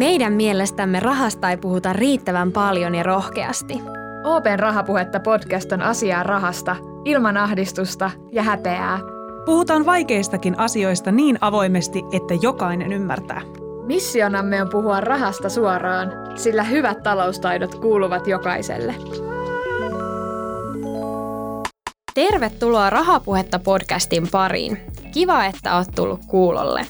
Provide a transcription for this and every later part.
Meidän mielestämme rahasta ei puhuta riittävän paljon ja rohkeasti. Open Rahapuhetta podcast on asiaa rahasta, ilman ahdistusta ja häpeää. Puhutaan vaikeistakin asioista niin avoimesti, että jokainen ymmärtää. Missionamme on puhua rahasta suoraan, sillä hyvät taloustaidot kuuluvat jokaiselle. Tervetuloa Rahapuhetta podcastin pariin. Kiva, että oot tullut kuulolle.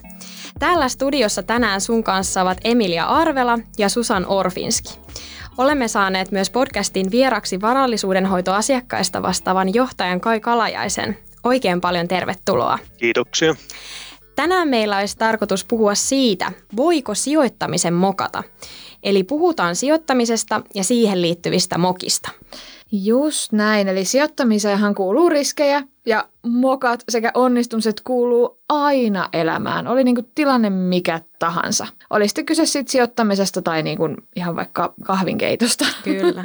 Täällä studiossa tänään sun kanssa ovat Emilia Arvela ja Susan Orfinski. Olemme saaneet myös podcastin vieraksi varallisuudenhoitoasiakkaista vastaavan johtajan Kai Kalajaisen. Oikein paljon tervetuloa. Kiitoksia. Tänään meillä olisi tarkoitus puhua siitä, voiko sijoittamisen mokata. Eli puhutaan sijoittamisesta ja siihen liittyvistä mokista. Just näin, eli sijoittamiseenhan kuuluu riskejä ja mokat sekä onnistumiset kuuluu aina elämään, oli niin kuin tilanne mikä tahansa. Oli sitten kyse siitä sijoittamisesta tai niin kuin ihan vaikka kahvinkeitosta. Kyllä.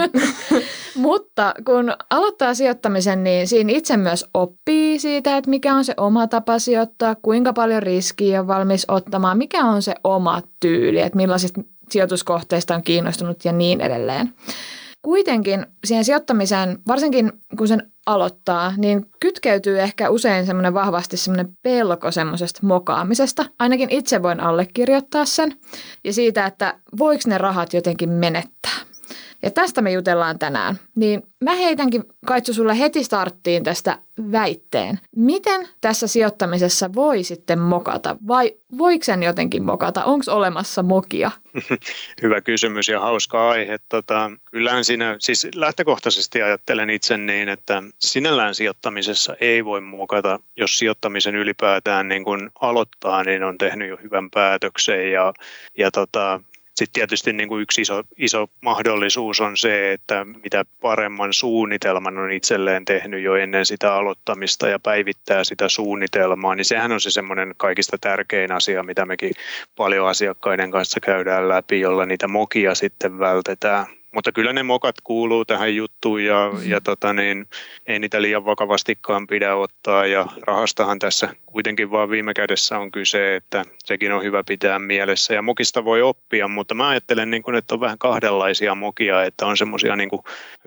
Mutta kun aloittaa sijoittamisen, niin siinä itse myös oppii siitä, että mikä on se oma tapa sijoittaa, kuinka paljon riskiä on valmis ottamaan, mikä on se oma tyyli, että millaisista sijoituskohteista on kiinnostunut ja niin edelleen. Kuitenkin siihen sijoittamiseen, varsinkin kun sen aloittaa, niin kytkeytyy ehkä usein semmoinen vahvasti semmoinen pelko semmoisesta mokaamisesta. Ainakin itse voin allekirjoittaa sen. Ja siitä, että voiko ne rahat jotenkin menettää. Ja tästä me jutellaan tänään. Niin mä heitänkin Kaitsu sulle heti starttiin tästä väitteen. Miten tässä sijoittamisessa voi sitten mokata vai voiko sen jotenkin mokata? Onko olemassa mokia? Hyvä kysymys ja hauska aihe. Tota, kyllähän siinä, siis lähtökohtaisesti ajattelen itse niin, että sinällään sijoittamisessa ei voi mokata, jos sijoittamisen ylipäätään niin kun aloittaa, niin on tehnyt jo hyvän päätöksen ja, ja tota, sitten tietysti niin kuin yksi iso, iso mahdollisuus on se, että mitä paremman suunnitelman on itselleen tehnyt jo ennen sitä aloittamista ja päivittää sitä suunnitelmaa, niin sehän on se semmoinen kaikista tärkein asia, mitä mekin paljon asiakkaiden kanssa käydään läpi, jolla niitä mokia sitten vältetään mutta kyllä ne mokat kuuluu tähän juttuun ja, mm-hmm. ja tota niin, ei niitä liian vakavastikaan pidä ottaa. Ja rahastahan tässä kuitenkin vaan viime kädessä on kyse, että sekin on hyvä pitää mielessä. Ja mokista voi oppia, mutta mä ajattelen, niin kuin, että on vähän kahdenlaisia mokia, että on semmoisia niin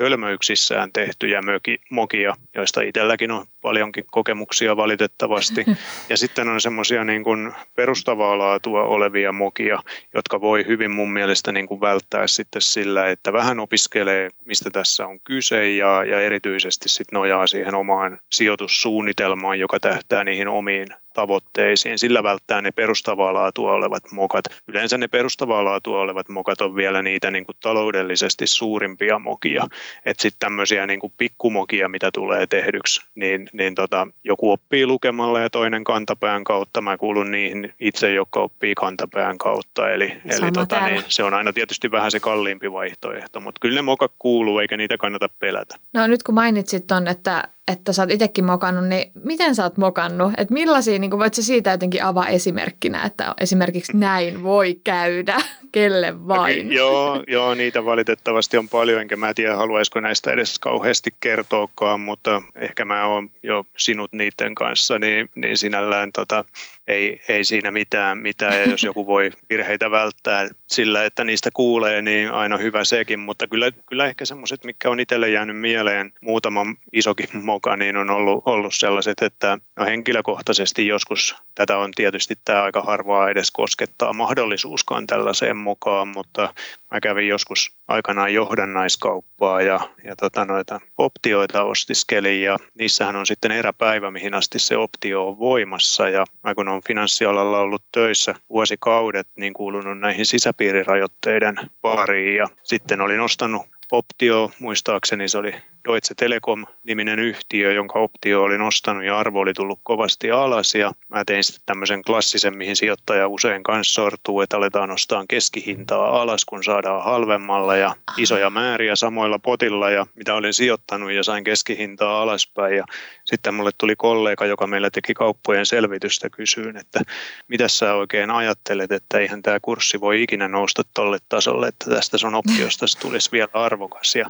hölmöyksissään tehtyjä möki, mokia, joista itselläkin on paljonkin kokemuksia valitettavasti. Ja sitten on semmoisia niin kuin perustavaa laatua olevia mokia, jotka voi hyvin mun mielestä niin kuin välttää sitten sillä, että vähän opiskelee, mistä tässä on kyse ja, ja erityisesti sit nojaa siihen omaan sijoitussuunnitelmaan, joka tähtää niihin omiin tavoitteisiin. Sillä välttää ne perustavaa laatua olevat mokat. Yleensä ne perustavaa laatua olevat mokat on vielä niitä niin kuin taloudellisesti suurimpia mokia. Että sitten tämmöisiä niin kuin pikkumokia, mitä tulee tehdyksi, niin, niin tota, joku oppii lukemalla ja toinen kantapään kautta. Mä kuulun niihin itse, jotka oppii kantapään kautta. Eli, eli tota, niin, se on aina tietysti vähän se kalliimpi vaihtoehto, mutta kyllä ne mokat kuuluu eikä niitä kannata pelätä. No nyt kun mainitsit ton, että että sä oot itsekin mokannut, niin miten sä oot mokannut? Että millaisia, niin voit sä siitä jotenkin avaa esimerkkinä, että esimerkiksi näin voi käydä, kelle vain? Okay, joo, joo, niitä valitettavasti on paljon, enkä mä tiedä haluaisiko näistä edes kauheasti kertoakaan, mutta ehkä mä oon jo sinut niiden kanssa, niin, niin sinällään tota, ei, ei siinä mitään, mitään. Ja jos joku voi virheitä välttää sillä, että niistä kuulee, niin aina hyvä sekin. Mutta kyllä, kyllä ehkä semmoiset, mitkä on itselle jäänyt mieleen, muutama isokin moka, niin on ollut, ollut sellaiset, että no henkilökohtaisesti joskus tätä on tietysti tämä aika harvaa edes koskettaa mahdollisuuskaan tällaiseen mukaan, mutta mä kävin joskus aikanaan johdannaiskauppaa ja, ja tota noita optioita ostiskelin ja niissähän on sitten eräpäivä, mihin asti se optio on voimassa. Ja mä kun on finanssialalla ollut töissä vuosikaudet, niin kuulunut näihin sisäpiirirajoitteiden pariin ja sitten olin ostanut optio, muistaakseni se oli Deutsche Telekom-niminen yhtiö, jonka optio oli nostanut ja arvo oli tullut kovasti alas. Ja mä tein sitten tämmöisen klassisen, mihin sijoittaja usein kanssa sortuu, että aletaan nostaa keskihintaa alas, kun saadaan halvemmalla ja isoja määriä samoilla potilla ja mitä olin sijoittanut ja sain keskihintaa alaspäin. Ja sitten mulle tuli kollega, joka meillä teki kauppojen selvitystä kysyyn, että mitä sä oikein ajattelet, että eihän tämä kurssi voi ikinä nousta tolle tasolle, että tästä sun optiosta tulisi vielä arvokas. Ja,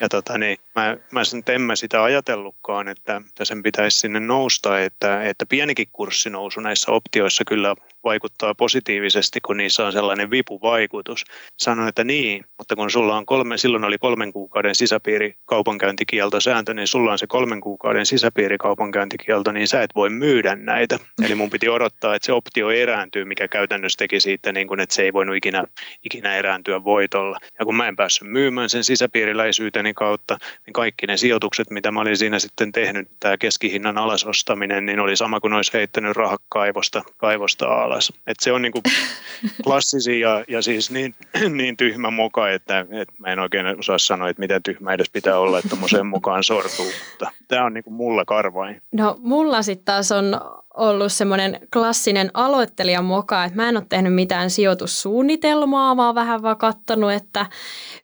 ja tota, niin, mä mä, sen en mä sitä ajatellutkaan, että, että sen pitäisi sinne nousta, että, että pienikin kurssinousu näissä optioissa kyllä vaikuttaa positiivisesti, kun niissä on sellainen vipuvaikutus. Sanoin, että niin, mutta kun sulla on kolme, silloin oli kolmen kuukauden sisäpiirikaupankäyntikielto sääntö, niin sulla on se kolmen kuukauden sisäpiirikaupankäyntikielto, niin sä et voi myydä näitä. Eli mun piti odottaa, että se optio erääntyy, mikä käytännössä teki siitä, niin kuin, että se ei voinut ikinä, ikinä erääntyä voitolla. Ja kun mä en päässyt myymään sen sisäpiiriläisyyteni kautta, niin kaikki ne sijoitukset, mitä mä olin siinä sitten tehnyt, tämä keskihinnan alasostaminen, niin oli sama kuin olisi heittänyt rahat kaivosta, kaivosta alas. Et se on niin kuin klassisi ja, ja siis niin, niin tyhmä muka, että, että mä en oikein osaa sanoa, että mitä tyhmä edes pitää olla, että tuommoiseen mukaan sortuu. Mutta tämä on niin kuin mulla karvain. No mulla sitten taas on ollut semmoinen klassinen aloittelijan moka, että mä en ole tehnyt mitään sijoitussuunnitelmaa, vaan vähän vaan kattonut, että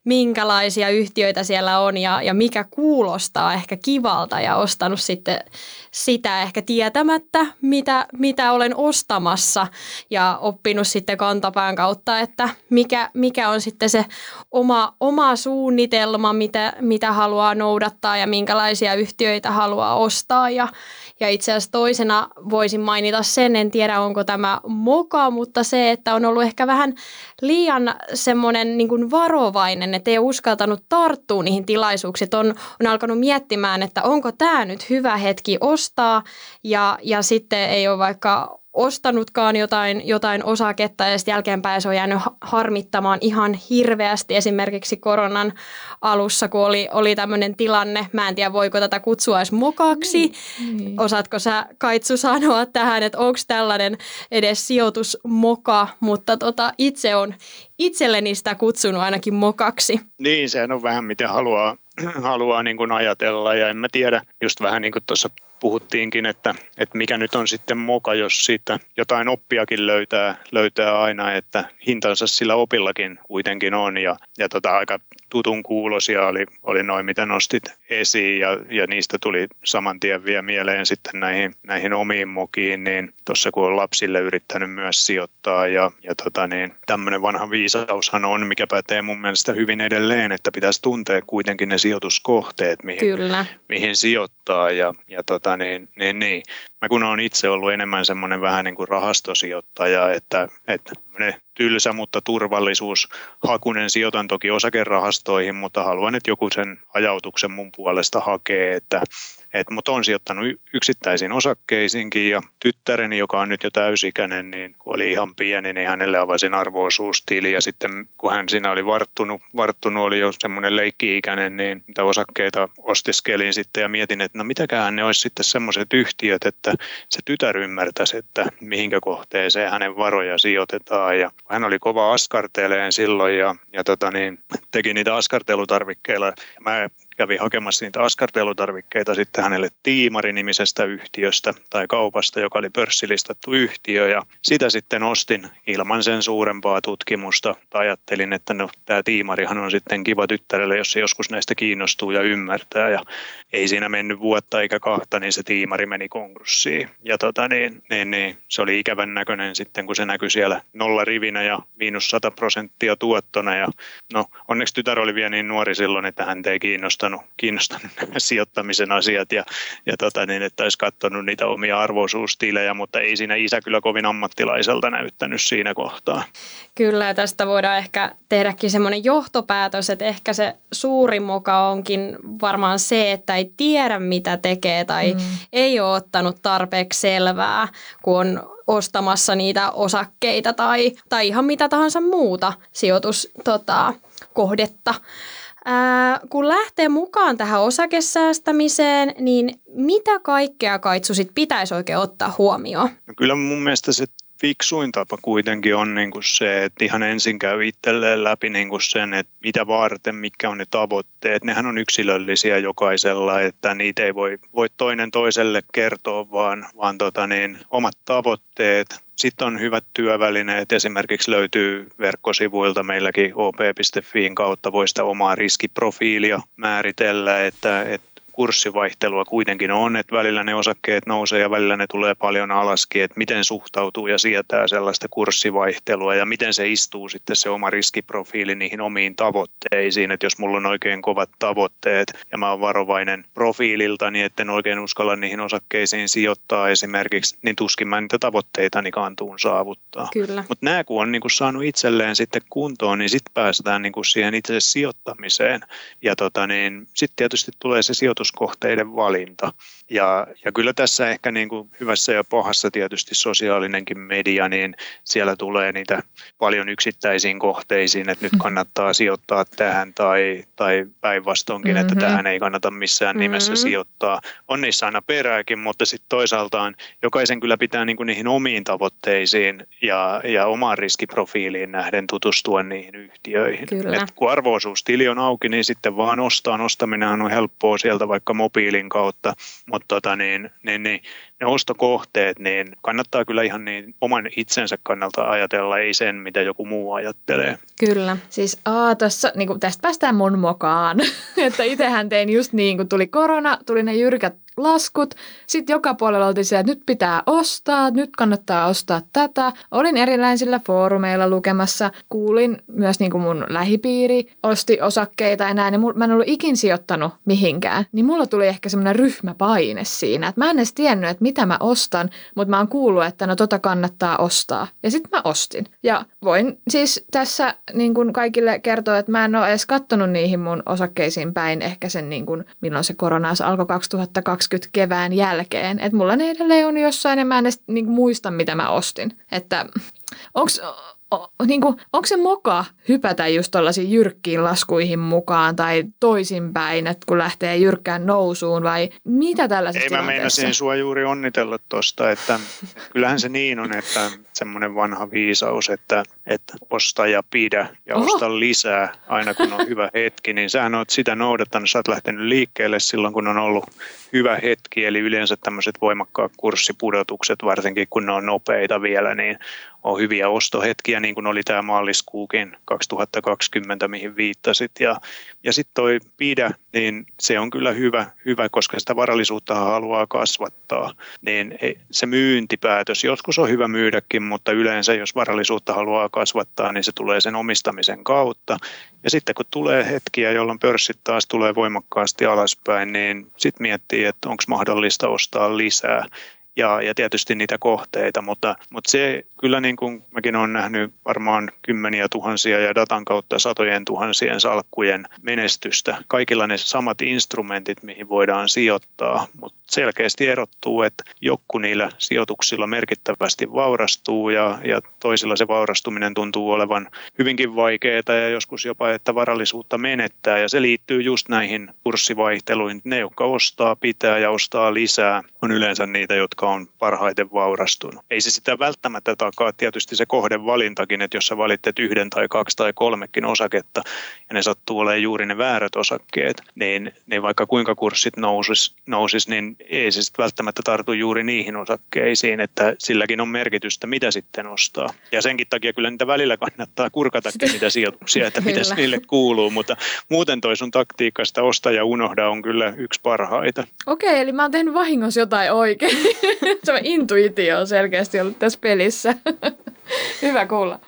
minkälaisia yhtiöitä siellä on ja, ja mikä kuulostaa ehkä kivalta ja ostanut sitten sitä ehkä tietämättä, mitä, mitä olen ostamassa ja oppinut sitten kantapään kautta, että mikä, mikä on sitten se oma, oma suunnitelma, mitä, mitä haluaa noudattaa ja minkälaisia yhtiöitä haluaa ostaa ja, ja itse asiassa toisena voisin mainita sen, en tiedä onko tämä moka, mutta se, että on ollut ehkä vähän liian semmoinen niin kuin varovainen, että ei uskaltanut tarttua niihin tilaisuuksiin. On, on alkanut miettimään, että onko tämä nyt hyvä hetki ostaa ja, ja sitten ei ole vaikka ostanutkaan jotain, jotain osaketta ja sitten jälkeenpäin se on jäänyt harmittamaan ihan hirveästi esimerkiksi koronan alussa, kun oli, oli tämmöinen tilanne. Mä en tiedä, voiko tätä kutsua edes mokaksi. Niin. Osaatko sä Kaitsu sanoa tähän, että onko tällainen edes sijoitusmoka, mutta tota, itse on itselleni sitä kutsunut ainakin mokaksi. Niin, sehän on vähän miten haluaa, haluaa niin kuin ajatella ja en mä tiedä, just vähän niin kuin tuossa puhuttiinkin, että, että mikä nyt on sitten moka, jos siitä jotain oppiakin löytää, löytää aina, että hintansa sillä opillakin kuitenkin on ja, ja tota, aika tutun kuulosia oli, oli noin, mitä nostit esiin ja, ja niistä tuli saman tien vielä mieleen sitten näihin, näihin omiin mokiin, niin tuossa kun on lapsille yrittänyt myös sijoittaa ja, ja tota niin, tämmöinen vanha viisaushan on, mikä pätee mun mielestä hyvin edelleen, että pitäisi tuntea kuitenkin ne sijoituskohteet, mihin, Kyllä. mihin sijoittaa ja, ja tota niin, niin, niin. Mä kun olen itse ollut enemmän semmoinen vähän niin kuin rahastosijoittaja, että, että tylsä, mutta turvallisuushakunen sijoitan toki osakerahastoihin, mutta haluan, että joku sen ajautuksen mun puolesta hakee, että et, mutta on sijoittanut yksittäisiin osakkeisiinkin ja tyttäreni, joka on nyt jo täysikäinen, niin kun oli ihan pieni, niin hänelle avasin arvoisuustili ja sitten kun hän siinä oli varttunut, varttunut oli jo semmoinen leikki-ikäinen, niin niitä osakkeita ostiskelin sitten ja mietin, että no mitäkään ne olisi sitten semmoiset yhtiöt, että se tytär ymmärtäisi, että mihinkä kohteeseen hänen varoja sijoitetaan ja hän oli kova askarteleen silloin ja, ja tota niin, teki niitä askartelutarvikkeilla. Mä kävi hakemassa niitä askartelutarvikkeita sitten hänelle Tiimari-nimisestä yhtiöstä tai kaupasta, joka oli pörssilistattu yhtiö ja sitä sitten ostin ilman sen suurempaa tutkimusta. Ajattelin, että no tämä Tiimarihan on sitten kiva tyttärelle, jos se joskus näistä kiinnostuu ja ymmärtää ja ei siinä mennyt vuotta eikä kahta, niin se Tiimari meni konkurssiin. Ja tota niin, niin, niin, se oli ikävän näköinen sitten, kun se näkyi siellä nolla rivinä ja miinus 100 prosenttia tuottona ja no onneksi tytär oli vielä niin nuori silloin, että hän ei kiinnostanut kiinnostanut, kiinnostanut sijoittamisen asiat ja, ja tota niin, että olisi katsonut niitä omia arvoisuustilejä, mutta ei siinä isä kyllä kovin ammattilaiselta näyttänyt siinä kohtaa. Kyllä, ja tästä voidaan ehkä tehdäkin semmoinen johtopäätös, että ehkä se suurin moka onkin varmaan se, että ei tiedä mitä tekee tai mm. ei ole ottanut tarpeeksi selvää, kun on ostamassa niitä osakkeita tai, tai ihan mitä tahansa muuta sijoituskohdetta. Tota, Ää, kun lähtee mukaan tähän osakesäästämiseen, niin mitä kaikkea Kaitsu sit pitäisi oikein ottaa huomioon? No kyllä mun mielestä se fiksuin tapa kuitenkin on niin kuin se, että ihan ensin käy itselleen läpi niin kuin sen, että mitä varten, mitkä on ne tavoitteet. Nehän on yksilöllisiä jokaisella, että niitä ei voi, voi toinen toiselle kertoa, vaan, vaan tota niin, omat tavoitteet, sitten on hyvät työvälineet, esimerkiksi löytyy verkkosivuilta meilläkin op.fiin kautta voi sitä omaa riskiprofiilia määritellä, että, että kurssivaihtelua kuitenkin on, että välillä ne osakkeet nousee ja välillä ne tulee paljon alaskin, että miten suhtautuu ja sietää sellaista kurssivaihtelua ja miten se istuu sitten se oma riskiprofiili niihin omiin tavoitteisiin, että jos mulla on oikein kovat tavoitteet ja mä oon varovainen profiililta, niin etten oikein uskalla niihin osakkeisiin sijoittaa esimerkiksi, niin tuskin mä niitä tavoitteitani kantuun saavuttaa. Mutta nämä kun on niin kuin saanut itselleen sitten kuntoon, niin sitten päästään niin kuin siihen itse sijoittamiseen. Ja tota niin, sitten tietysti tulee se sijoituskohteiden valinta. Ja, ja kyllä tässä ehkä niin kuin hyvässä ja pahassa tietysti sosiaalinenkin media, niin siellä tulee niitä paljon yksittäisiin kohteisiin, että nyt mm. kannattaa sijoittaa tähän tai, tai päinvastoinkin, mm-hmm. että tähän ei kannata missään nimessä mm-hmm. sijoittaa. On niissä aina perääkin, mutta sitten toisaaltaan jokaisen kyllä pitää niin kuin niihin omiin tavoitteisiin ja, ja omaan riskiprofiiliin nähden tutustua niihin yhtiöihin. Kyllä. Et kun arvoisuustili on auki, niin sitten vaan ostaa. Ostaminen on helppoa sieltä vaikka mobiilin kautta, mutta tota niin, niin, niin ne ostokohteet, niin kannattaa kyllä ihan niin oman itsensä kannalta ajatella, ei sen, mitä joku muu ajattelee. Kyllä. Siis aa, tossa, niin kuin tästä päästään mun mokaan, että itsehän tein just niin, kun tuli korona, tuli ne jyrkät laskut. Sitten joka puolella oltiin siellä, että nyt pitää ostaa, nyt kannattaa ostaa tätä. Olin erilaisilla foorumeilla lukemassa. Kuulin myös niin kuin mun lähipiiri osti osakkeita ja näin. Ja mä en ollut ikin sijoittanut mihinkään. Niin mulla tuli ehkä semmoinen ryhmäpaine siinä. Että mä en edes tiennyt, että mitä mä ostan, mutta mä oon kuullut, että no tota kannattaa ostaa. Ja sitten mä ostin. Ja voin siis tässä niin kuin kaikille kertoa, että mä en ole edes kattonut niihin mun osakkeisiin päin ehkä sen, niin kuin, milloin se korona alkoi 2020 2020 kevään jälkeen. Että mulla ne edelleen on jossain ja mä en edes niin muista, mitä mä ostin. Että onks, o, niin kuin, onko se moka hypätä just tuollaisiin jyrkkiin laskuihin mukaan tai toisinpäin, että kun lähtee jyrkkään nousuun vai mitä tällaisessa Ei mä meinasin sua juuri onnitella tuosta, että, että kyllähän se niin on, että semmoinen vanha viisaus, että, että osta ja pidä ja Oho. osta lisää aina kun on hyvä hetki, niin sähän oot sitä noudattanut, sä oot lähtenyt liikkeelle silloin kun on ollut hyvä hetki, eli yleensä tämmöiset voimakkaat kurssipudotukset, varsinkin kun ne on nopeita vielä, niin on hyviä ostohetkiä, niin kuin oli tämä maaliskuukin 2020, mihin viittasit. Ja, ja sitten toi pidä, niin se on kyllä hyvä, hyvä, koska sitä varallisuutta haluaa kasvattaa. Niin se myyntipäätös, joskus on hyvä myydäkin, mutta yleensä jos varallisuutta haluaa kasvattaa, niin se tulee sen omistamisen kautta. Ja sitten kun tulee hetkiä, jolloin pörssit taas tulee voimakkaasti alaspäin, niin sitten miettii, että onko mahdollista ostaa lisää ja, ja tietysti niitä kohteita, mutta, mutta se kyllä niin kuin mäkin olen nähnyt varmaan kymmeniä tuhansia ja datan kautta satojen tuhansien salkkujen menestystä. Kaikilla ne samat instrumentit, mihin voidaan sijoittaa, mutta selkeästi erottuu, että joku niillä sijoituksilla merkittävästi vaurastuu ja, ja toisilla se vaurastuminen tuntuu olevan hyvinkin vaikeaa ja joskus jopa, että varallisuutta menettää ja se liittyy just näihin kurssivaihteluihin. Ne, jotka ostaa, pitää ja ostaa lisää, on yleensä niitä, jotka on parhaiten vaurastunut. Ei se sitä välttämättä takaa tietysti se kohdevalintakin, että jos sä valitset yhden tai kaksi tai kolmekin osaketta ja ne sattuu olemaan juuri ne väärät osakkeet, niin, niin vaikka kuinka kurssit nousis, nousis niin ei se sitten välttämättä tartu juuri niihin osakkeisiin, että silläkin on merkitystä, mitä sitten ostaa. Ja senkin takia kyllä niitä välillä kannattaa kurkatakin niitä sijoituksia, että mitä niille kuuluu, mutta muuten toi sun taktiikasta osta ja unohda on kyllä yksi parhaita. Okei, eli mä oon tehnyt vahingossa jotain oikein. se intuitio on selkeästi ollut tässä pelissä. Hyvä kuulla.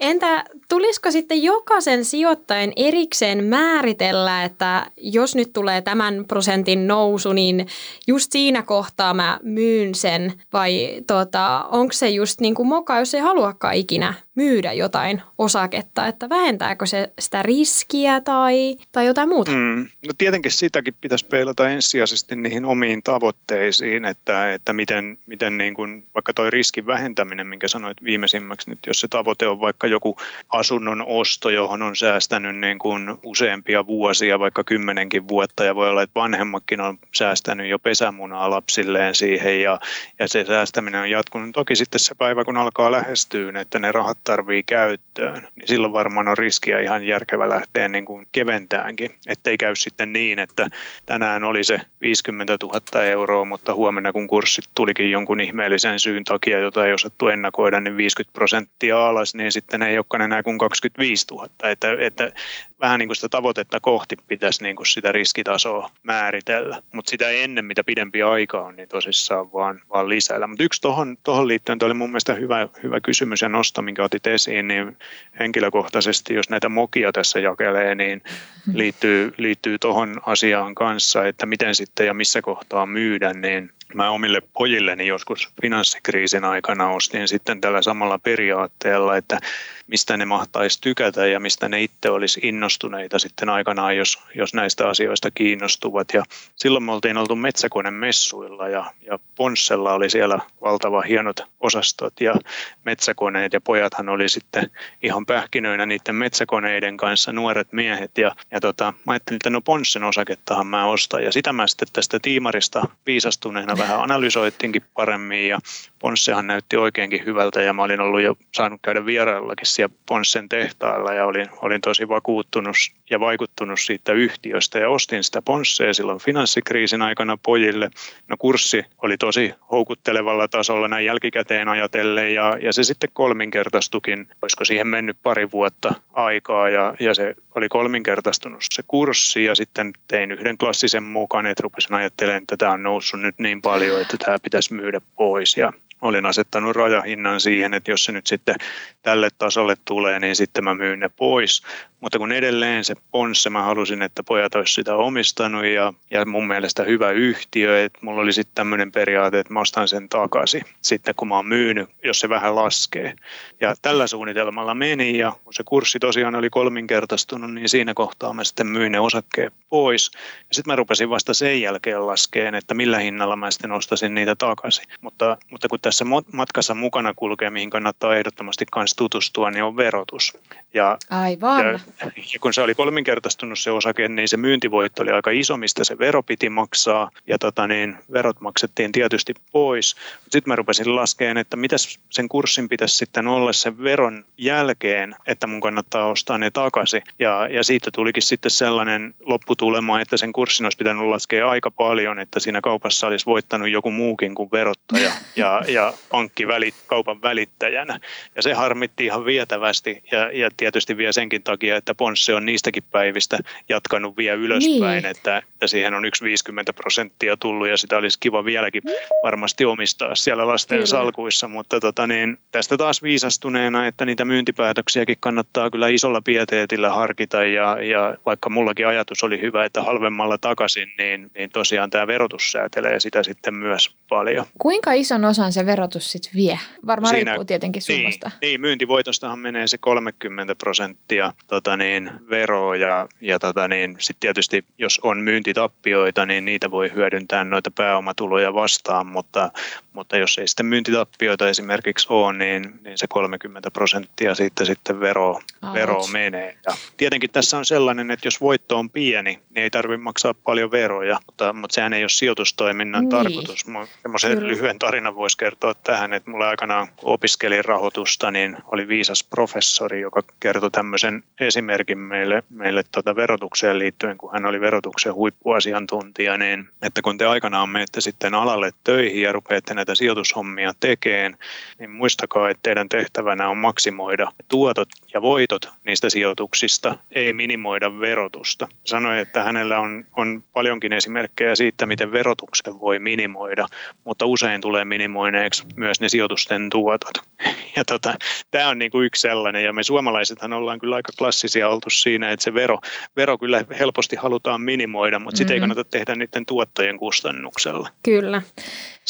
Entä tulisiko sitten jokaisen sijoittajan erikseen määritellä, että jos nyt tulee tämän prosentin nousu, niin just siinä kohtaa mä myyn sen vai tota, onko se just niin kuin moka, jos ei haluakaan ikinä myydä jotain osaketta, että vähentääkö se sitä riskiä tai, tai jotain muuta? Mm. No tietenkin sitäkin pitäisi peilata ensisijaisesti niihin omiin tavoitteisiin, että, että miten, miten niin kuin, vaikka toi riskin vähentäminen, minkä sanoit viimeisimmäksi nyt, jos se tavoite on vaikka joku asunnon osto, johon on säästänyt niin kuin useampia vuosia, vaikka kymmenenkin vuotta. Ja voi olla, että vanhemmatkin on säästänyt jo pesämunaa lapsilleen siihen. Ja, ja se säästäminen on jatkunut. Toki sitten se päivä, kun alkaa lähestyä, että ne rahat tarvii käyttöön, niin silloin varmaan on riskiä ihan järkevä lähteä niin kuin keventäänkin, ettei käy sitten niin, että tänään oli se 50 000 euroa, mutta huomenna kun kurssit tulikin jonkun ihmeellisen syyn takia, jota ei osattu ennakoida, niin 50 prosenttia alas, niin sitten ei olekaan enää kuin 25 000. Että, että vähän niin kuin sitä tavoitetta kohti pitäisi niin kuin sitä riskitasoa määritellä. Mutta sitä ennen, mitä pidempi aika on, niin tosissaan vaan, vaan lisäillä. Mutta yksi tuohon tohon liittyen, toi oli mun mielestä hyvä, hyvä kysymys ja nosto, minkä otit esiin, niin henkilökohtaisesti, jos näitä mokia tässä jakelee, niin liittyy, liittyy tuohon asiaan kanssa, että miten sitten ja missä kohtaa myydä, niin mä omille pojilleni joskus finanssikriisin aikana ostin sitten tällä samalla periaatteella, että mistä ne mahtaisi tykätä ja mistä ne itse olisi innostuneita sitten aikanaan, jos, jos näistä asioista kiinnostuvat. Ja silloin me oltiin oltu metsäkonemessuilla ja, ja Ponssella oli siellä valtava hienot osastot ja metsäkoneet ja pojathan oli sitten ihan pähkinöinä niiden metsäkoneiden kanssa nuoret miehet. Ja, ja tota, mä ajattelin, että no Ponssen osakettahan mä ostan. Ja sitä mä sitten tästä tiimarista viisastuneena vähän analysoittiinkin paremmin ja Ponssehan näytti oikeinkin hyvältä. Ja mä olin ollut jo saanut käydä vieraillakin siellä Ponssen tehtaalla ja olin, olin tosi vakuuttunut ja vaikuttunut siitä yhtiöstä. Ja ostin sitä Ponssea silloin finanssikriisin aikana pojille. No kurssi oli tosi houkuttelevalla tasolla näin jälkikäteen ajatellen ja, ja se sitten kolminkertaistukin, olisiko siihen mennyt pari vuotta aikaa ja, ja se oli kolminkertaistunut se kurssi ja sitten tein yhden klassisen mukaan, että rupesin ajattelemaan, että tämä on noussut nyt niin paljon, että tämä pitäisi myydä pois. Ja olin asettanut rajahinnan siihen, että jos se nyt sitten tälle tasolle tulee, niin sitten mä myyn ne pois. Mutta kun edelleen se Ponsse, mä halusin, että pojat olisi sitä omistanut ja, ja mun mielestä hyvä yhtiö, että mulla oli sitten tämmöinen periaate, että mä ostan sen takaisin sitten kun mä oon myynyt, jos se vähän laskee. Ja tällä suunnitelmalla meni ja kun se kurssi tosiaan oli kolminkertaistunut, niin siinä kohtaa mä sitten myin ne osakkeet pois. Ja sitten mä rupesin vasta sen jälkeen laskeen, että millä hinnalla mä sitten ostasin niitä takaisin. Mutta, mutta kun tässä matkassa mukana kulkee, mihin kannattaa ehdottomasti myös tutustua, niin on verotus. Ja, Aivan. Ja, ja kun se oli kolminkertaistunut se osake, niin se myyntivoitto oli aika iso, mistä se vero piti maksaa. Ja tota niin, verot maksettiin tietysti pois. Sitten mä rupesin laskemaan, että mitä sen kurssin pitäisi sitten olla sen veron jälkeen, että mun kannattaa ostaa ne takaisin. Ja, ja siitä tulikin sitten sellainen lopputulema, että sen kurssin olisi pitänyt laskea aika paljon, että siinä kaupassa olisi voittanut joku muukin kuin verottaja ja, ja pankki välit, kaupan välittäjänä. Ja se harmitti ihan vietävästi ja, ja tietysti vielä senkin takia, että Ponsse on niistäkin päivistä jatkanut vielä ylöspäin, niin. että, että siihen on yksi 50 prosenttia tullut ja sitä olisi kiva vieläkin varmasti omistaa siellä lasten kyllä. salkuissa, mutta tota niin, tästä taas viisastuneena, että niitä myyntipäätöksiäkin kannattaa kyllä isolla pieteetillä harkita ja, ja vaikka mullakin ajatus oli hyvä, että halvemmalla takaisin, niin, niin tosiaan tämä verotus säätelee sitä sitten myös paljon. Kuinka ison osan se verotus sitten vie? Varmaan Siinä, riippuu tietenkin niin, summasta. Niin, niin, myyntivoitostahan menee se 30 prosenttia tota niin, veroa ja, ja tota niin, sitten tietysti jos on myyntitappioita, niin niitä voi hyödyntää noita pääomatuloja vastaan, mutta, mutta jos ei sitten myyntitappioita esimerkiksi ole, niin, niin se 30 prosenttia siitä sitten vero, vero menee. Ja tietenkin tässä on sellainen, että jos voitto on pieni, niin ei tarvitse maksaa paljon veroja, mutta, mutta sehän ei ole sijoitustoiminnan niin. tarkoitus. Semmoisen lyhyen tarinan voisi kertoa tähän, että mulla aikanaan opiskelin rahoitusta, niin oli viisas professori, joka kertoi tämmöisen esimerkin meille, meille tuota verotukseen liittyen, kun hän oli verotuksen huippuasiantuntija, niin että kun te aikanaan menette sitten alalle töihin ja rupeatte näitä sijoitushommia tekemään, niin muistakaa, että teidän tehtävänä on maksimoida tuotot ja voitot niistä sijoituksista, ei minimoida verotusta. Sanoin, että hänellä on, on paljonkin esimerkkejä siitä, miten verotuksen voi minimoida, mutta usein tulee minimoineeksi myös ne sijoitusten tuotot. Ja tota, tämä on niin kuin yksi sellainen, ja me suomalaisethan ollaan kyllä aika klassisia oltu siinä, että se vero, vero kyllä helposti halutaan minimoida, mutta mm-hmm. sitä ei kannata tehdä niiden tuottojen kustannuksella. Kyllä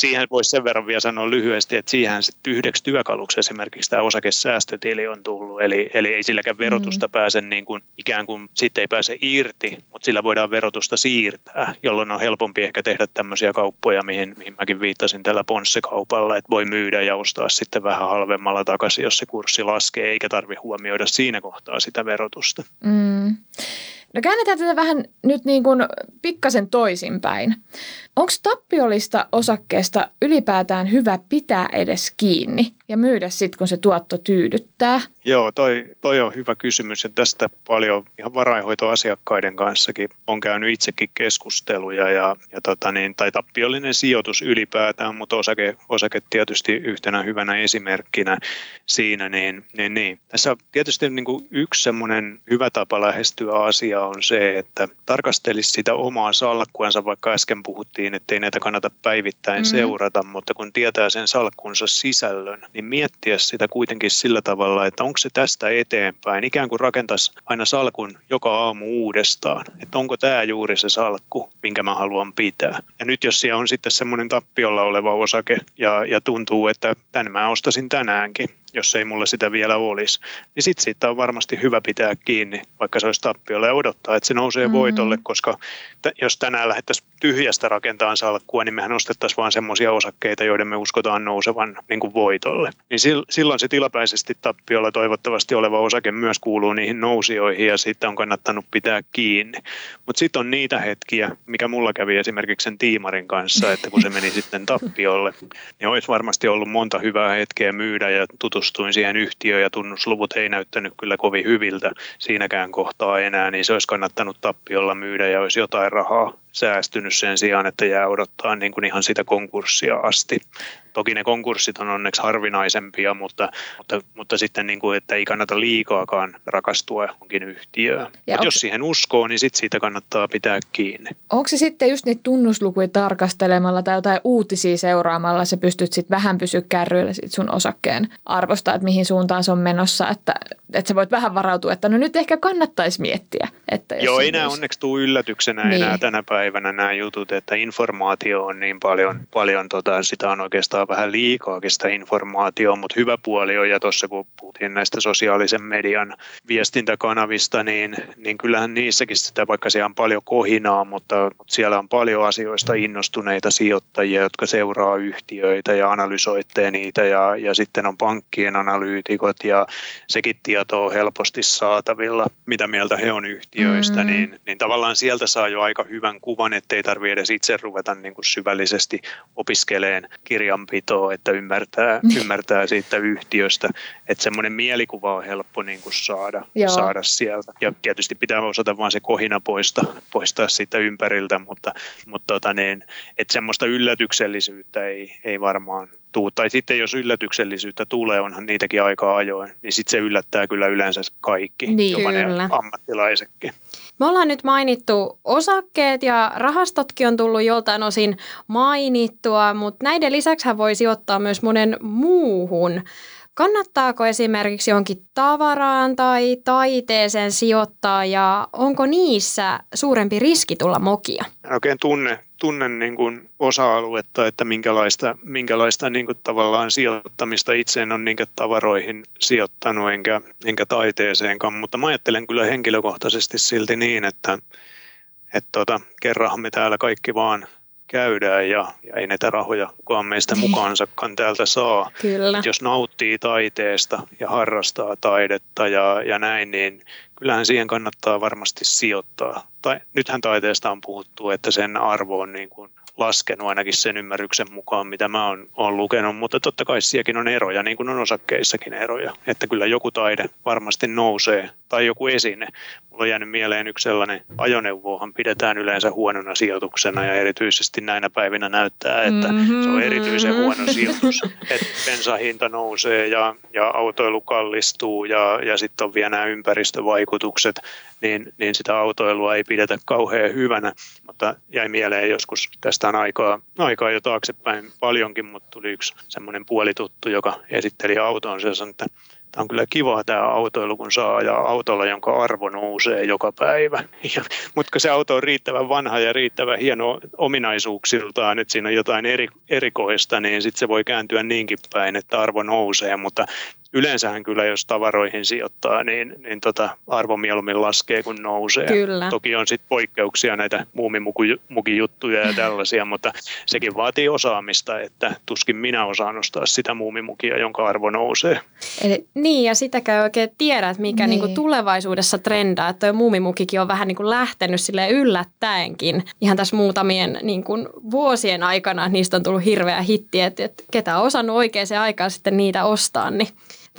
siihen voisi sen verran vielä sanoa lyhyesti, että siihen sitten yhdeksi työkaluksi esimerkiksi tämä osakesäästötili on tullut. Eli, eli ei silläkään verotusta mm. pääse niin kuin, ikään kuin sitten ei pääse irti, mutta sillä voidaan verotusta siirtää, jolloin on helpompi ehkä tehdä tämmöisiä kauppoja, mihin, mihin mäkin viittasin tällä ponssekaupalla, että voi myydä ja ostaa sitten vähän halvemmalla takaisin, jos se kurssi laskee, eikä tarvitse huomioida siinä kohtaa sitä verotusta. Mm. No käännetään tätä vähän nyt niin kuin pikkasen toisinpäin. Onko tappiollista osakkeesta ylipäätään hyvä pitää edes kiinni ja myydä sitten, kun se tuotto tyydyttää? Joo, toi, toi on hyvä kysymys ja tästä paljon ihan varainhoitoasiakkaiden kanssakin on käynyt itsekin keskusteluja ja, ja tota niin, tai tappiollinen sijoitus ylipäätään, mutta osake, osake tietysti yhtenä hyvänä esimerkkinä siinä, niin, niin, niin. tässä tietysti niin kuin yksi semmoinen hyvä tapa lähestyä asiaa on se, että tarkastelisi sitä omaa salkkuansa, vaikka äsken puhuttiin, että ei näitä kannata päivittäin mm-hmm. seurata, mutta kun tietää sen salkkunsa sisällön, niin miettiä sitä kuitenkin sillä tavalla, että onko se tästä eteenpäin, ikään kuin rakentaisi aina salkun joka aamu uudestaan, että onko tämä juuri se salkku, minkä mä haluan pitää. Ja nyt jos siellä on sitten semmoinen tappiolla oleva osake ja, ja tuntuu, että tämän mä ostasin tänäänkin, jos ei mulla sitä vielä olisi, niin sitten siitä on varmasti hyvä pitää kiinni, vaikka se olisi tappiolla ja odottaa, että se nousee mm-hmm. voitolle, koska t- jos tänään lähdettäisiin tyhjästä rakentamaan salkkua, niin mehän ostettaisiin vain semmoisia osakkeita, joiden me uskotaan nousevan niin kuin voitolle. Niin silloin se tilapäisesti tappiolla toivottavasti oleva osake myös kuuluu niihin nousijoihin ja siitä on kannattanut pitää kiinni. Mutta sitten on niitä hetkiä, mikä mulla kävi esimerkiksi sen tiimarin kanssa, että kun se meni sitten tappiolle, niin olisi varmasti ollut monta hyvää hetkeä myydä ja tutustua tutustuin siihen yhtiöön ja tunnusluvut ei näyttänyt kyllä kovin hyviltä siinäkään kohtaa enää, niin se olisi kannattanut tappiolla myydä ja olisi jotain rahaa säästynyt sen sijaan, että jää odottaa niin kuin ihan sitä konkurssia asti. Toki ne konkurssit on onneksi harvinaisempia, mutta, mutta, mutta sitten niin kuin, että ei kannata liikaakaan rakastua johonkin yhtiöön. Mutta jos siihen uskoo, niin sit siitä kannattaa pitää kiinni. Onko se sitten just niitä tunnuslukuja tarkastelemalla tai jotain uutisia seuraamalla, se pystyt sitten vähän pysyä kärryillä sit sun osakkeen arvosta, että mihin suuntaan se on menossa, että, että sä voit vähän varautua, että no nyt ehkä kannattaisi miettiä. Että jos Joo, ei nämä onneksi tule yllätyksenä niin. enää tänä päivänä nämä jutut, että informaatio on niin paljon, paljon tota, sitä on oikeastaan vähän liikaakin sitä informaatiota, mutta hyvä puoli on, ja tuossa kun puhuttiin näistä sosiaalisen median viestintäkanavista, niin, niin kyllähän niissäkin sitä, vaikka siellä on paljon kohinaa, mutta, mutta siellä on paljon asioista innostuneita sijoittajia, jotka seuraa yhtiöitä ja analysoitte niitä, ja, ja sitten on pankkien analyytikot, ja sekin tieto on helposti saatavilla, mitä mieltä he on yhtiöistä, mm-hmm. niin, niin tavallaan sieltä saa jo aika hyvän kuvan, ettei tarvitse edes itse ruveta niin kuin syvällisesti opiskeleen kirjanpitoa, että ymmärtää, ymmärtää siitä yhtiöstä. Että semmoinen mielikuva on helppo niin kuin saada, saada sieltä. Ja tietysti pitää osata vaan se kohina poistaa, poistaa siitä ympäriltä, mutta, mutta tota niin, että semmoista yllätyksellisyyttä ei, ei varmaan tuu. Tai sitten jos yllätyksellisyyttä tulee, onhan niitäkin aika ajoin, niin sitten se yllättää kyllä yleensä kaikki, niin, jopa kyllä. ne ammattilaisetkin. Me ollaan nyt mainittu osakkeet ja rahastotkin on tullut joltain osin mainittua, mutta näiden lisäksi voi sijoittaa myös monen muuhun. Kannattaako esimerkiksi johonkin tavaraan tai taiteeseen sijoittaa ja onko niissä suurempi riski tulla mokia? En oikein tunne, tunne niin kuin osa-aluetta, että minkälaista, minkälaista niin kuin tavallaan sijoittamista itse en ole niin tavaroihin sijoittanut enkä, enkä taiteeseenkaan, mutta mä ajattelen kyllä henkilökohtaisesti silti niin, että, että tota, kerranhan me täällä kaikki vaan käydään ja, ja ei näitä rahoja kukaan meistä niin. mukaansakaan täältä saa. Kyllä. Jos nauttii taiteesta ja harrastaa taidetta ja, ja näin, niin kyllähän siihen kannattaa varmasti sijoittaa. Tai, nythän taiteesta on puhuttu, että sen arvo on niin kuin laskenut ainakin sen ymmärryksen mukaan, mitä mä oon, oon lukenut, mutta totta kai sielläkin on eroja, niin kuin on osakkeissakin eroja, että kyllä joku taide varmasti nousee, tai joku esine. Mulla on jäänyt mieleen yksi sellainen, ajoneuvohan pidetään yleensä huonona sijoituksena, ja erityisesti näinä päivinä näyttää, että mm-hmm. se on erityisen huono sijoitus, että bensahinta nousee ja, ja autoilu kallistuu, ja, ja sitten on vielä nämä ympäristövaikutukset, niin, niin sitä autoilua ei pidetä kauhean hyvänä, mutta jäi mieleen joskus tästä on aikaa, aikaa jo taaksepäin paljonkin, mutta tuli yksi semmoinen puolituttu, joka esitteli autonsa ja sanoi, että tämä on kyllä kiva tämä autoilu, kun saa ja autolla, jonka arvo nousee joka päivä. Mutta se auto on riittävän vanha ja riittävän hieno ominaisuuksiltaan, että siinä on jotain eri, erikoista, niin sitten se voi kääntyä niinkin päin, että arvo nousee, mutta yleensähän kyllä, jos tavaroihin sijoittaa, niin, niin tota, arvo mieluummin laskee kuin nousee. Kyllä. Toki on sitten poikkeuksia näitä muumimukijuttuja ja tällaisia, mutta sekin vaatii osaamista, että tuskin minä osaan nostaa sitä muumimukia, jonka arvo nousee. Eli, niin, ja sitäkään oikein tiedä, että mikä niin. Niin tulevaisuudessa trendaa. Että tuo muumimukikin on vähän niin kuin lähtenyt sille yllättäenkin. Ihan tässä muutamien niin kuin vuosien aikana niistä on tullut hirveä hitti, että, että ketä on osannut oikeaan aikaan sitten niitä ostaa, niin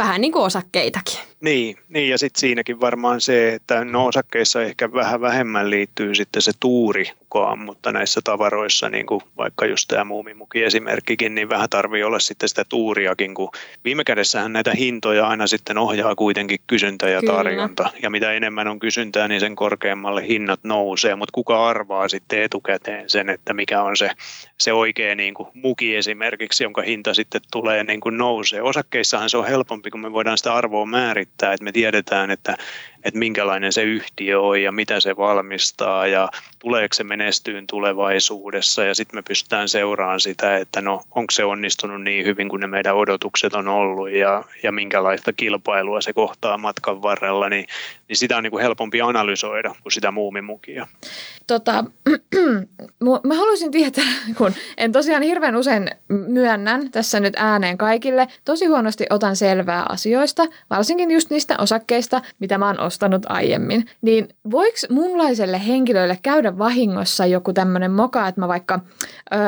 vähän niin kuin osakkeitakin. Niin, niin ja sitten siinäkin varmaan se, että no osakkeissa ehkä vähän vähemmän liittyy sitten se tuuri mukaan, mutta näissä tavaroissa, niin kuin vaikka just tämä muumimuki esimerkkikin, niin vähän tarvii olla sitten sitä tuuriakin, kun viime kädessähän näitä hintoja aina sitten ohjaa kuitenkin kysyntä ja Kyllä. tarjonta. Ja mitä enemmän on kysyntää, niin sen korkeammalle hinnat nousee, mutta kuka arvaa sitten etukäteen sen, että mikä on se, se oikea niin kuin muki esimerkiksi, jonka hinta sitten tulee niin kuin nousee. Osakkeissahan se on helpompi, kun me voidaan sitä arvoa määrittää, että me tiedetään, että, että minkälainen se yhtiö on ja mitä se valmistaa ja tuleeko se menestyyn tulevaisuudessa. Ja sitten me pystytään seuraamaan sitä, että no onko se onnistunut niin hyvin kuin ne meidän odotukset on ollut ja, ja minkälaista kilpailua se kohtaa matkan varrella, niin, niin sitä on niin kuin helpompi analysoida kuin sitä muumimukia. Tota, mä haluaisin tietää, kun en tosiaan hirveän usein myönnän tässä nyt ääneen kaikille, tosi huonosti otan selvää asioista, varsinkin just niistä osakkeista, mitä mä oon ostanut aiemmin. Niin voiko munlaiselle henkilölle käydä vahingossa joku tämmöinen moka, että mä vaikka öö,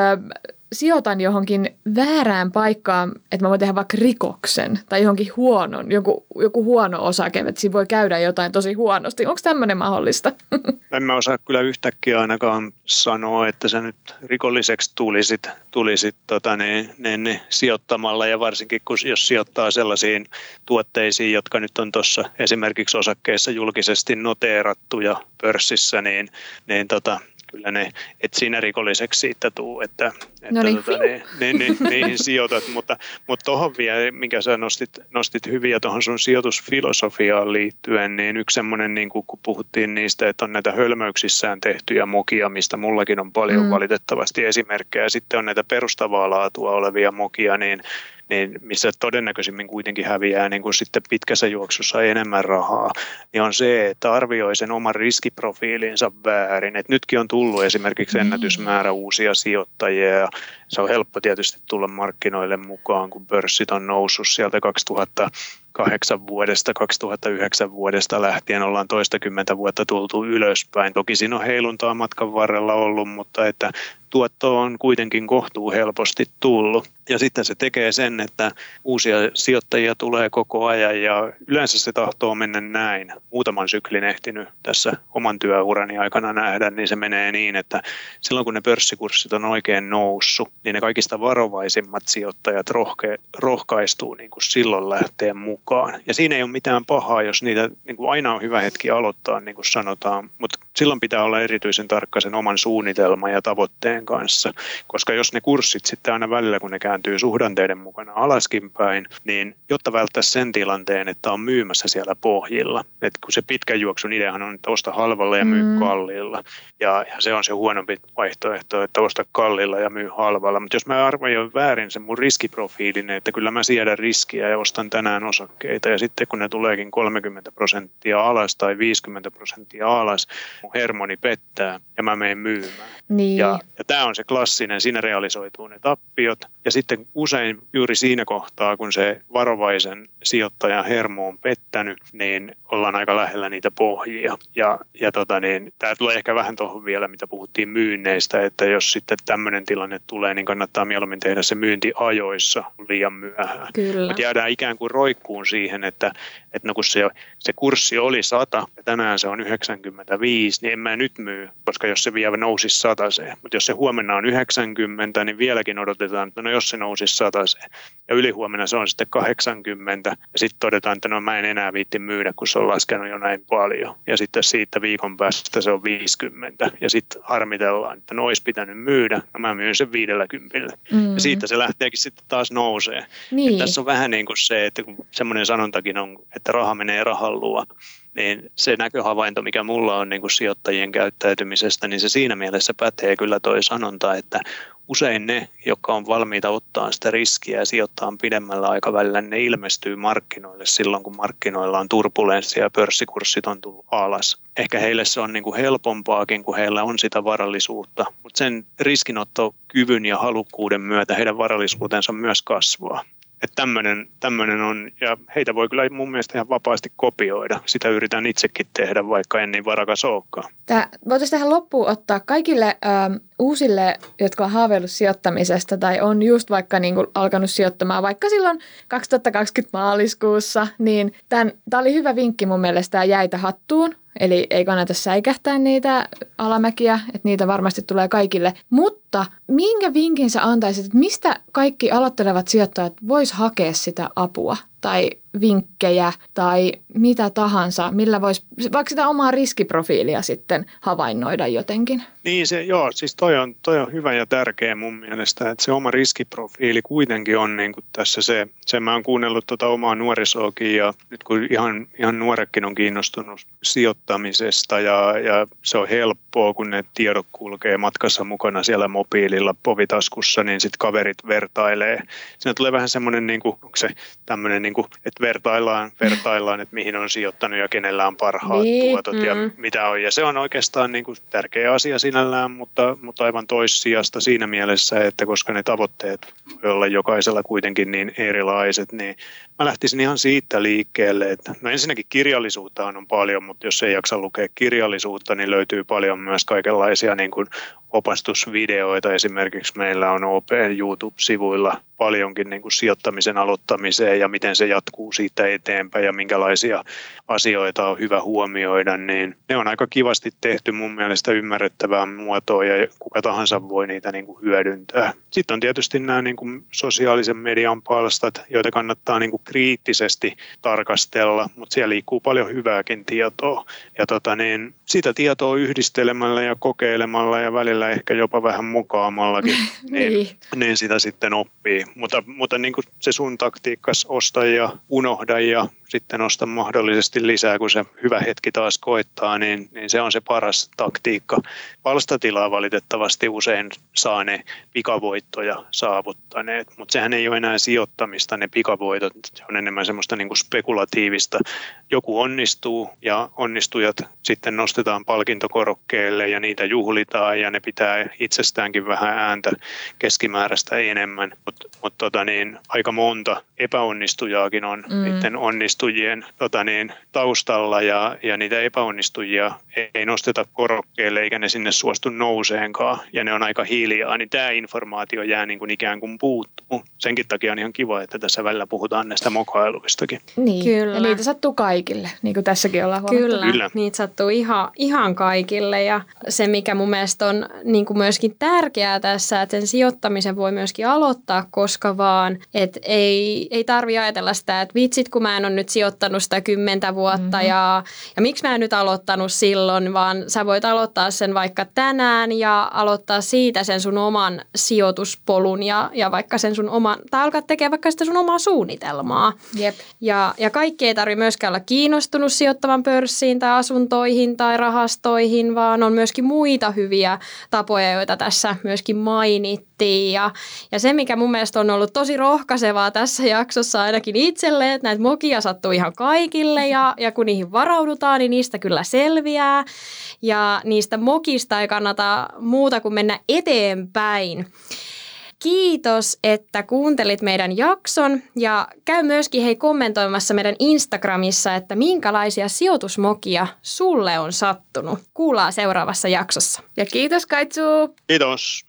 sijoitan johonkin väärään paikkaan, että mä voin tehdä vaikka rikoksen tai johonkin huonon, joku, joku huono osake, että siinä voi käydä jotain tosi huonosti. Onko tämmöinen mahdollista? En mä osaa kyllä yhtäkkiä ainakaan sanoa, että sä nyt rikolliseksi tulisit, tulisit tota, niin, niin, niin, sijoittamalla ja varsinkin kun jos sijoittaa sellaisiin tuotteisiin, jotka nyt on tuossa esimerkiksi osakkeissa julkisesti noteerattuja pörssissä, niin, niin tota, kyllä ne, et siinä rikolliseksi siitä tuu, että, että no niin. tota, niin, niin, niin, niihin sijoitat. Mutta, mutta tuohon vielä, mikä sä nostit, nostit hyviä tuohon sun sijoitusfilosofiaan liittyen, niin yksi semmoinen, niin kun puhuttiin niistä, että on näitä hölmöyksissään tehtyjä mokia, mistä mullakin on paljon mm. valitettavasti esimerkkejä, sitten on näitä perustavaa laatua olevia mokia, niin niin missä todennäköisimmin kuitenkin häviää niin kuin sitten pitkässä juoksussa enemmän rahaa, niin on se, että arvioi sen oman riskiprofiilinsa väärin. Et nytkin on tullut esimerkiksi niin. ennätysmäärä uusia sijoittajia ja se on helppo tietysti tulla markkinoille mukaan, kun pörssit on noussut sieltä 2000 2008 vuodesta, 2009 vuodesta lähtien ollaan toistakymmentä vuotta tultu ylöspäin. Toki siinä on heiluntaa matkan varrella ollut, mutta että tuotto on kuitenkin kohtuu helposti tullut. Ja sitten se tekee sen, että uusia sijoittajia tulee koko ajan ja yleensä se tahtoo mennä näin. Muutaman syklin ehtinyt tässä oman työurani aikana nähdä, niin se menee niin, että silloin kun ne pörssikurssit on oikein noussut, niin ne kaikista varovaisimmat sijoittajat rohke, rohkaistuu niin kuin silloin lähteen mukaan. Ja siinä ei ole mitään pahaa, jos niitä niin kuin aina on hyvä hetki aloittaa, niin kuin sanotaan, mutta silloin pitää olla erityisen tarkka sen oman suunnitelman ja tavoitteen kanssa, koska jos ne kurssit sitten aina välillä, kun ne kääntyy suhdanteiden mukana alaskin päin, niin jotta välttäisi sen tilanteen, että on myymässä siellä pohjilla, että kun se pitkän juoksun ideahan on, että osta halvalla ja myy mm. kalliilla, ja, ja se on se huonompi vaihtoehto, että osta kalliilla ja myy halvalla, mutta jos mä arvoin väärin sen mun riskiprofiilin, että kyllä mä siedän riskiä ja ostan tänään osakkeita, ja sitten kun ne tuleekin 30 prosenttia alas tai 50 prosenttia alas, mun hermoni pettää ja mä menen myymään. Niin. Ja, ja tämä on se klassinen, siinä realisoituu ne tappiot. Ja sitten usein juuri siinä kohtaa, kun se varovaisen sijoittajan hermo on pettänyt, niin ollaan aika lähellä niitä pohjia. Ja, ja tota niin, tämä tulee ehkä vähän tuohon vielä, mitä puhuttiin myynneistä, että jos sitten tämmöinen tilanne tulee, niin kannattaa mieluummin tehdä se myynti ajoissa liian myöhään. Kyllä. Mutta jäädään ikään kuin roikkuun siihen, että, että no kun se, se kurssi oli 100 ja tänään se on 95, niin en mä nyt myy, koska jos se vielä nousisi sataseen. Mutta jos se huomenna on 90, niin vieläkin odotetaan, että no jos se nousisi sataseen. Ja ylihuomenna se on sitten 80 ja sitten todetaan, että no mä en enää viitti myydä, kun se on laskenut jo näin paljon. Ja sitten siitä viikon päästä se on 50 ja sitten harmitellaan, että no olisi pitänyt myydä, no mä myyn sen 50. Mm-hmm. Ja siitä se lähteekin sitten taas nousee. Niin. tässä on vähän niin kuin se, että kun semmoinen sanontakin on, että raha menee rahan luo, niin se näköhavainto, mikä mulla on niin kuin sijoittajien käyttäytymisestä, niin se siinä mielessä pätee kyllä toi sanonta, että usein ne, jotka on valmiita ottaa sitä riskiä ja sijoittaa pidemmällä aikavälillä, ne ilmestyy markkinoille silloin, kun markkinoilla on turbulenssia ja pörssikurssit on tullut alas. Ehkä heille se on niin kuin helpompaakin, kun heillä on sitä varallisuutta, mutta sen riskinottokyvyn ja halukkuuden myötä heidän varallisuutensa myös kasvaa. Että tämmöinen, on, ja heitä voi kyllä mun mielestä ihan vapaasti kopioida. Sitä yritän itsekin tehdä, vaikka en niin varakas olekaan. Tämä, voitaisiin tähän loppuun ottaa kaikille ö, uusille, jotka on haaveillut sijoittamisesta tai on just vaikka niin kuin alkanut sijoittamaan vaikka silloin 2020 maaliskuussa, niin tämä oli hyvä vinkki mun mielestä jäitä hattuun. Eli ei kannata säikähtää niitä alamäkiä, että niitä varmasti tulee kaikille. Mutta minkä vinkin sä antaisit, että mistä kaikki aloittelevat sijoittajat vois hakea sitä apua tai vinkkejä tai mitä tahansa, millä voisi vaikka sitä omaa riskiprofiilia sitten havainnoida jotenkin? Niin se, joo, siis toi on, toi on hyvä ja tärkeä mun mielestä, että se oma riskiprofiili kuitenkin on niin kuin tässä se, se mä oon kuunnellut tuota omaa nuorisoakin ja nyt kun ihan, ihan nuorekin on kiinnostunut sijoittamisesta ja, ja se on helppoa, kun ne tiedot kulkee matkassa mukana siellä mobiililla povitaskussa, niin sitten kaverit vertailee. Siinä tulee vähän semmoinen, niin kuin, onko se tämmöinen, niin kuin, että vertaillaan, vertaillaan, että mihin on sijoittanut ja kenellä on parhaat niin, tuotot mm. ja mitä on. Ja se on oikeastaan niin kuin tärkeä asia sinällään, mutta, mutta aivan toissijasta siinä mielessä, että koska ne tavoitteet voi olla jokaisella kuitenkin niin erilaiset, niin mä lähtisin ihan siitä liikkeelle, että no ensinnäkin kirjallisuutta on paljon, mutta jos ei jaksa lukea kirjallisuutta, niin löytyy paljon myös kaikenlaisia niin kuin opastusvideoita. Esimerkiksi meillä on OP YouTube-sivuilla paljonkin niin kuin sijoittamisen aloittamiseen ja miten se jatkuu siitä eteenpäin ja minkälaisia asioita on hyvä huomioida, niin ne on aika kivasti tehty mun mielestä ymmärrettävää muotoa ja kuka tahansa voi niitä niin kuin hyödyntää. Sitten on tietysti nämä niin kuin sosiaalisen median palstat, joita kannattaa niin kuin kriittisesti tarkastella, mutta siellä liikkuu paljon hyvääkin tietoa. Ja tota niin, sitä tietoa yhdistelemällä ja kokeilemalla ja välillä ehkä jopa vähän mukaamallakin, niin, niin. niin sitä sitten oppii. Mutta, mutta niin kuin se sun taktiikkas osta ja unohda ja sitten osta mahdollisesti lisää, kun se hyvä hetki taas koittaa, niin, niin se on se paras taktiikka. Palstatilaa valitettavasti usein saa ne pikavoittoja saavuttaneet, mutta sehän ei ole enää sijoittamista, ne pikavoitot, se on enemmän semmoista niin kuin spekulatiivista. Joku onnistuu ja onnistujat sitten nostetaan palkintokorokkeelle ja niitä juhlitaan ja ne pitää itsestäänkin vähän ääntä keskimääräistä enemmän, mutta mut tota niin, aika monta epäonnistujaakin on mm. niiden onnistujien tota niin, taustalla ja, ja niitä epäonnistujia ei nosteta korokkeelle eikä ne sinne suostu nouseenkaan ja ne on aika hiljaa, niin tämä informaatio jää niin kuin ikään kuin puuttuu. Senkin takia on ihan kiva, että tässä välillä puhutaan näistä mokailuistakin. Niin, Kyllä. ja niitä sattuu kaikille, niin kuin tässäkin ollaan huomattu. Kyllä, Kyllä. niitä sattuu ihan, ihan kaikille ja se mikä mun mielestä on niin kuin myöskin tärkeää tässä, että sen sijoittamisen voi myöskin aloittaa koska vaan, että ei, ei tarvi ajatella sitä, että vitsit kun mä en ole nyt sijoittanut sitä kymmentä vuotta mm-hmm. ja, ja miksi mä en nyt aloittanut silloin, vaan sä voit aloittaa sen vaikka tänään ja aloittaa siitä sen sun oman sijoituspolun ja, ja vaikka sen sun oman, tai alkaa tekemään vaikka sitä sun omaa suunnitelmaa. Jep. Ja, ja kaikki ei tarvitse myöskään olla kiinnostunut sijoittavan pörssiin tai asuntoihin tai rahastoihin, vaan on myöskin muita hyviä tapoja, joita tässä myöskin mainittiin. Ja, ja se, mikä mun mielestä on ollut tosi rohkaisevaa tässä jaksossa ainakin itselle, että näitä mokia sattuu ihan kaikille ja, ja kun niihin varaudutaan, niin niistä kyllä selviää. Ja niistä mokista ei kannata muuta kuin mennä eteenpäin. Kiitos, että kuuntelit meidän jakson ja käy myöskin hei kommentoimassa meidän Instagramissa, että minkälaisia sijoitusmokia sulle on sattunut. Kuullaan seuraavassa jaksossa. Ja kiitos Kaitsu! Kiitos!